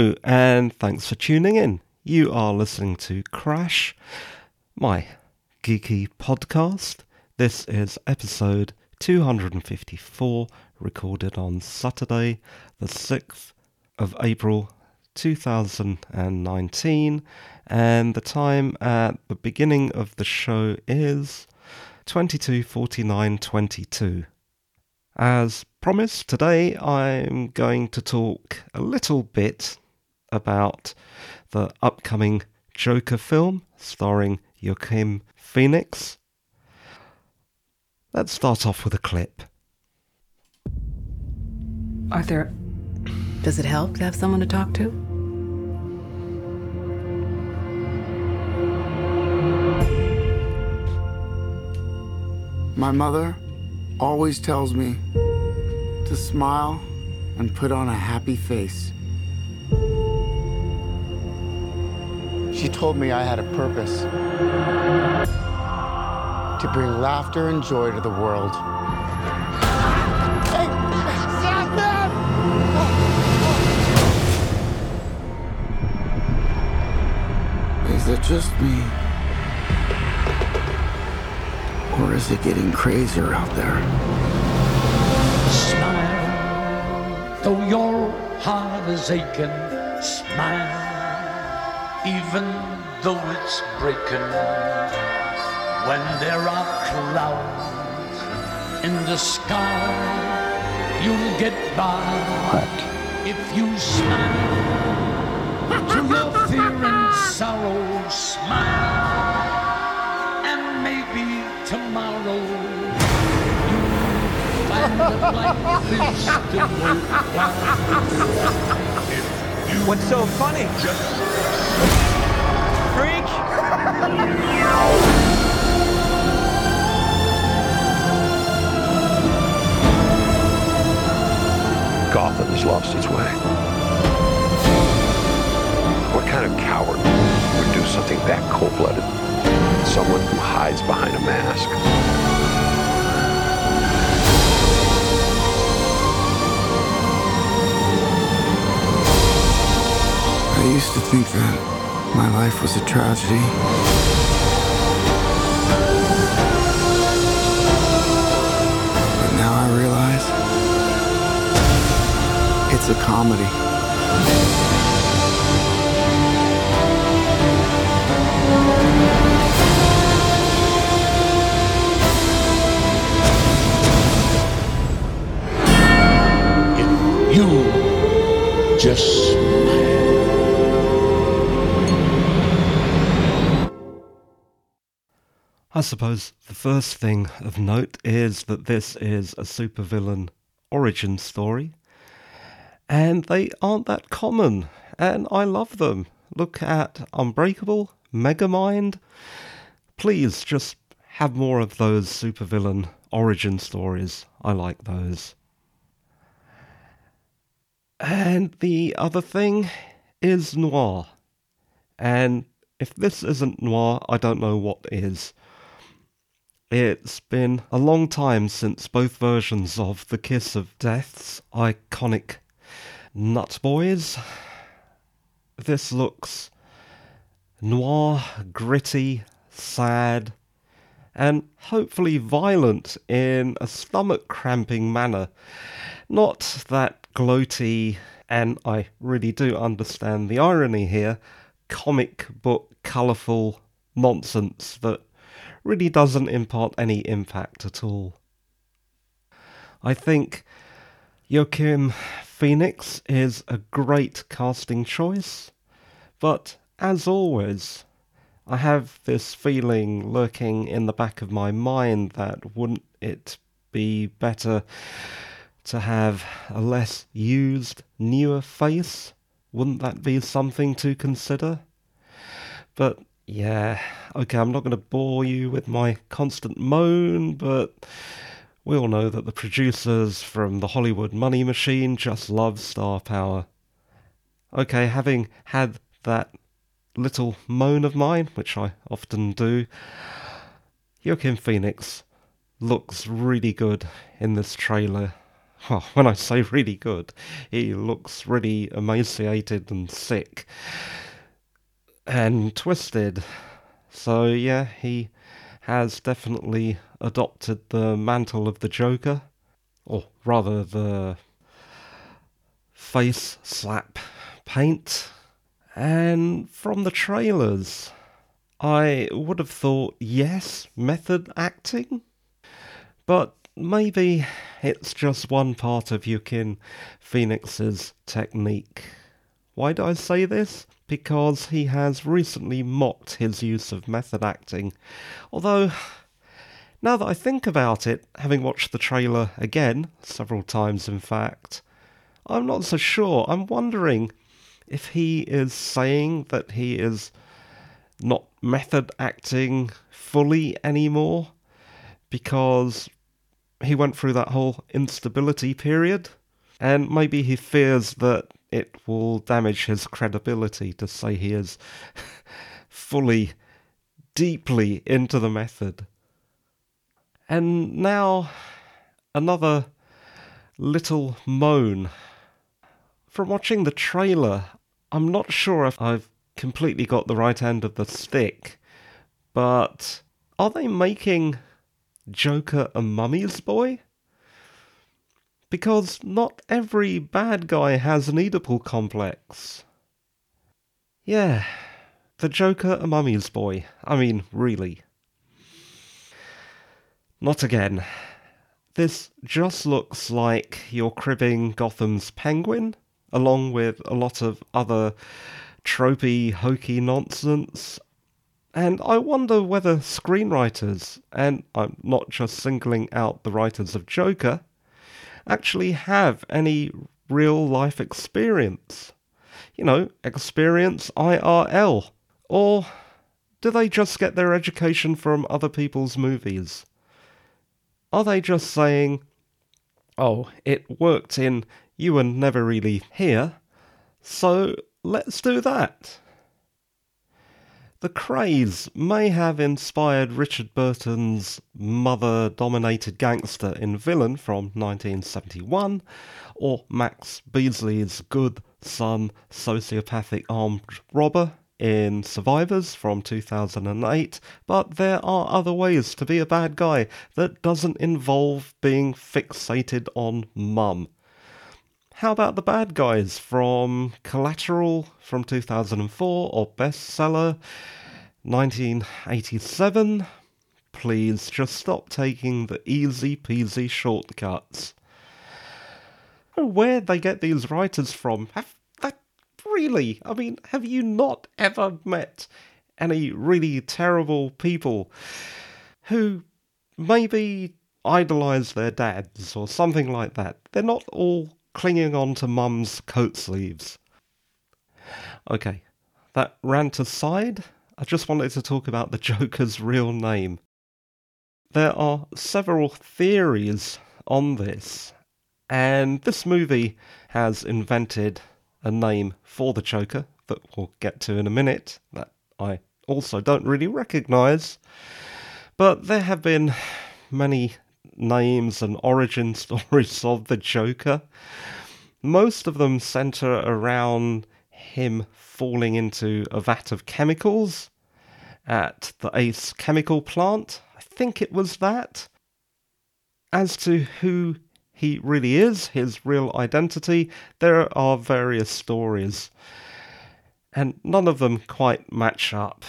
And thanks for tuning in. You are listening to Crash, my geeky podcast. This is episode 254, recorded on Saturday, the 6th of April 2019, and the time at the beginning of the show is 22:49:22. As promised, today I'm going to talk a little bit about the upcoming Joker film starring Joaquin Phoenix. Let's start off with a clip. Arthur, does it help to have someone to talk to? My mother always tells me to smile and put on a happy face. She told me I had a purpose to bring laughter and joy to the world. Hey, stop them! Is it just me? Or is it getting crazier out there? Smile, though your heart is aching. Smile, even though it's breaking. When there are clouds in the sky, you'll get by. What? If you smile to your fear and sorrow, smile, and maybe tomorrow you'll find that life is still worthwhile. What's so funny? Freak? Gotham has lost its way. What kind of coward would do something that cold-blooded? Someone who hides behind a mask. Used to think that my life was a tragedy. But now I realize it's a comedy. If you just I suppose the first thing of note is that this is a supervillain origin story, and they aren't that common, and I love them. Look at Unbreakable, Megamind. Please just have more of those supervillain origin stories. I like those. And the other thing is noir. And if this isn't noir, I don't know what is. It's been a long time since both versions of The Kiss of Death's iconic Nut Boys. This looks noir, gritty, sad, and hopefully violent in a stomach cramping manner. Not that gloaty, and I really do understand the irony here, comic book colourful nonsense that really doesn't impart any impact at all. I think Joaquin Phoenix is a great casting choice, but as always, I have this feeling lurking in the back of my mind that wouldn't it be better to have a less used, newer face? Wouldn't that be something to consider? But yeah, okay, I'm not going to bore you with my constant moan, but we all know that the producers from the Hollywood money machine just love star power. Okay, having had that little moan of mine, which I often do, Joaquin Phoenix looks really good in this trailer well, when I say really good, he looks really emaciated and sick and twisted. So, yeah, he has definitely adopted the mantle of the Joker, or rather, the face slap paint. And from the trailers, I would have thought yes, method acting, but maybe it's just one part of Joaquin Phoenix's technique. Why do I say this? Because he has recently mocked his use of method acting. Although, now that I think about it, having watched the trailer again, several times in fact, I'm not so sure. I'm wondering if he is saying that he is not method acting fully anymore because he went through that whole instability period, and maybe he fears that it will damage his credibility to say he is fully, deeply into the method. And now, another little moan. From watching the trailer, I'm not sure if I've completely got the right end of the stick, but are they making Joker a mummy's boy? Because not every bad guy has an Oedipal complex. Yeah, the Joker a mummy's boy. I mean, really. Not again. This just looks like you're cribbing Gotham's Penguin, along with a lot of other tropey, hokey nonsense and I wonder whether screenwriters, and I'm not just singling out the writers of Joker, actually have any real life experience. You know, experience IRL. Or do they just get their education from other people's movies? Are they just saying, oh, it worked in You Were Never Really Here, so let's do that? The Krays may have inspired Richard Burton's mother dominated gangster in Villain from 1971, or Max Beesley's good son sociopathic armed robber in Survivors from 2008, but there are other ways to be a bad guy that doesn't involve being fixated on mum. How about the bad guys from Collateral from 2004 or Bestseller 1987? Please just stop taking the easy peasy shortcuts. Where'd they get these writers from? Have that really? I mean, have you not ever met any really terrible people who maybe idolize their dads or something like that? They're not all clinging on to mum's coat sleeves. Okay, that rant aside, I just wanted to talk about the Joker's real name. There are several theories on this, and this movie has invented a name for the Joker that we'll get to in a minute that I also don't really recognize. But there have been many names and origin stories of the Joker. Most of them center around him falling into a vat of chemicals at the Ace Chemical Plant. I think it was that. As to who he really is, his real identity, there are various stories, and none of them quite match up.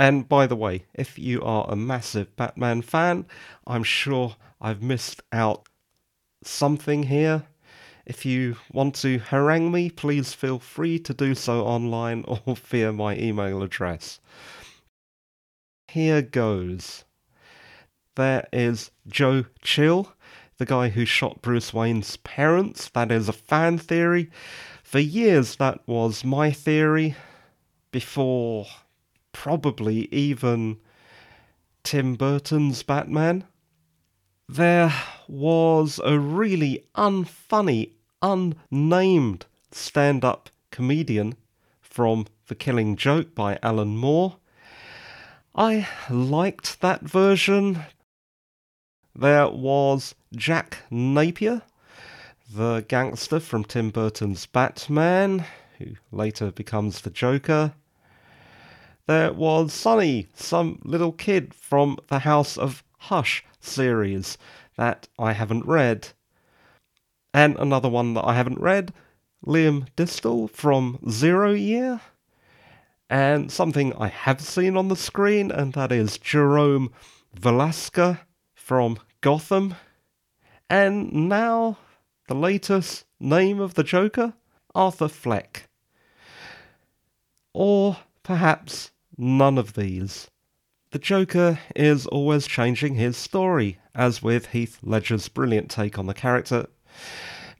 And by the way, if you are a massive Batman fan, I'm sure I've missed out something here. If you want to harangue me, please feel free to do so online or via my email address. Here goes. There is Joe Chill, the guy who shot Bruce Wayne's parents. That is a fan theory. For years, that was my theory. Before probably even Tim Burton's Batman. There was a really unfunny, unnamed stand up comedian from The Killing Joke by Alan Moore. I liked that version. there was Jack Napier, the gangster from Tim Burton's Batman, who later becomes the Joker. There was Sonny, some little kid from the House of Hush series that I haven't read. And another one that I haven't read, Liam Distel from Zero Year. And something I have seen on the screen, and that is Jerome Valeska from Gotham. And now, the latest name of the Joker, Arthur Fleck. Or perhaps none of these. The Joker is always changing his story, as with Heath Ledger's brilliant take on the character.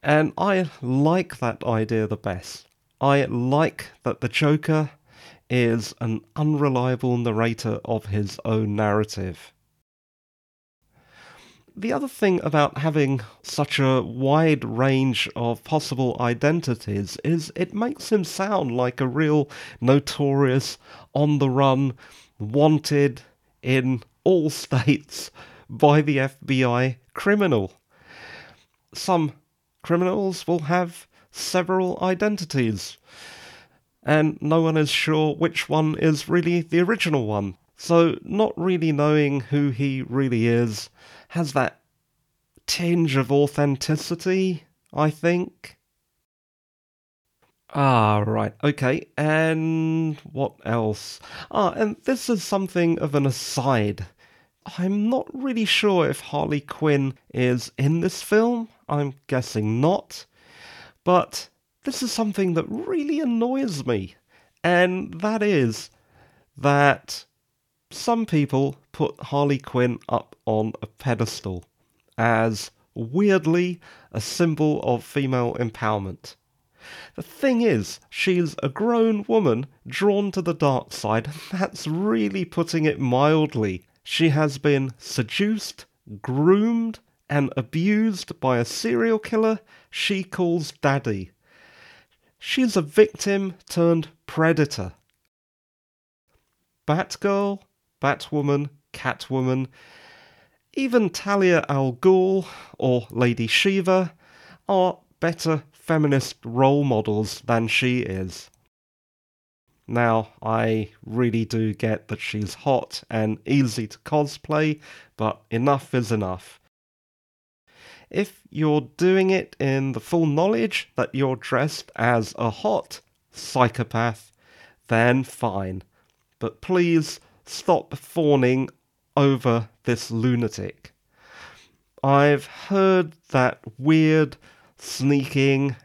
And I like that idea the best. I like that the Joker is an unreliable narrator of his own narrative. The other thing about having such a wide range of possible identities is it makes him sound like a real notorious, on the run, wanted in all states by the FBI criminal. Some criminals will have several identities, and no one is sure which one is really the original one. So, not really knowing who he really is has that tinge of authenticity, I think. Ah, right, okay, and what else? Ah, and this is something of an aside. I'm not really sure if Harley Quinn is in this film. I'm guessing not. But this is something that really annoys me, and that is that some people put Harley Quinn up on a pedestal as weirdly a symbol of female empowerment. The thing is, she's a grown woman drawn to the dark side, that's really putting it mildly. She has been seduced, groomed, and abused by a serial killer she calls Daddy. She's a victim turned predator. Batgirl Batwoman, Catwoman, even Talia al Ghul or Lady Shiva are better feminist role models than she is. Now, I really do get that she's hot and easy to cosplay, but enough is enough. If you're doing it in the full knowledge that you're dressed as a hot psychopath, then fine. But please stop fawning over this lunatic. I've heard that weird, sneaking,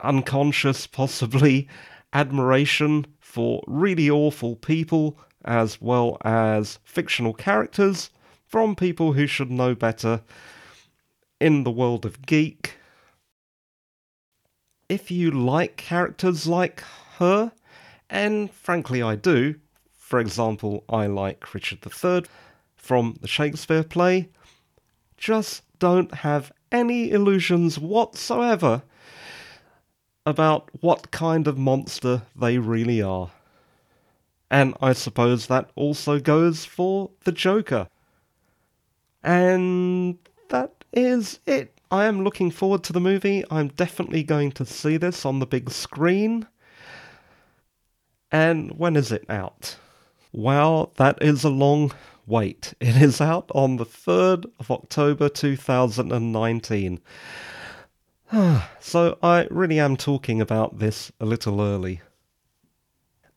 unconscious, possibly, admiration for really awful people as well as fictional characters from people who should know better in the world of geek. If you like characters like her, and frankly I do, for example, I like Richard III from the Shakespeare play. Just don't have any illusions whatsoever about what kind of monster they really are. And I suppose that also goes for the Joker. And that is it. I am looking forward to the movie. I'm definitely going to see this on the big screen. And when is it out? Wow, that is a long wait. It is out on the 3rd of October 2019. so I really am talking about this a little early.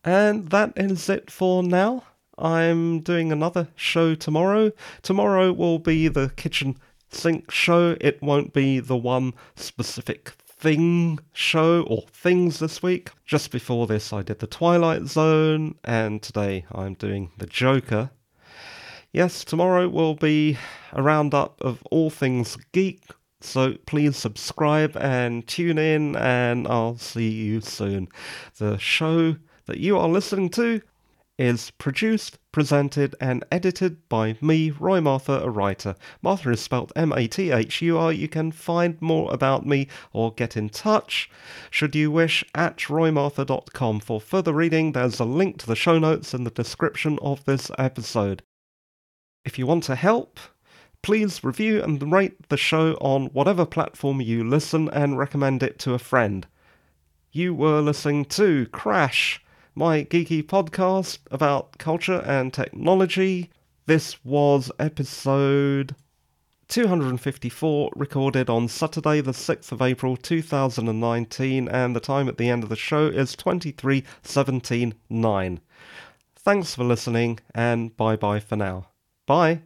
And that is it for now. I'm doing another show tomorrow. Tomorrow will be the kitchen sink show. It won't be the one specific thing show or things this week. Just before this, I did the Twilight Zone, and today I'm doing the Joker. Yes, tomorrow will be a roundup of all things geek, so please subscribe and tune in, and I'll see you soon. The show that you are listening to is produced, presented, and edited by me, Roy Mathur, a writer. Mathur is spelled M A T H U R. You can find more about me or get in touch, should you wish, at roymathur.com. For further reading, there's a link to the show notes in the description of this episode. If you want to help, Please review and rate the show on whatever platform you listen and recommend it to a friend. You were listening to Crash, my geeky podcast about culture and technology. This was episode 254, recorded on Saturday, the 6th of April 2019, and the time at the end of the show is 23:17:9. Thanks for listening, and bye bye for now. Bye.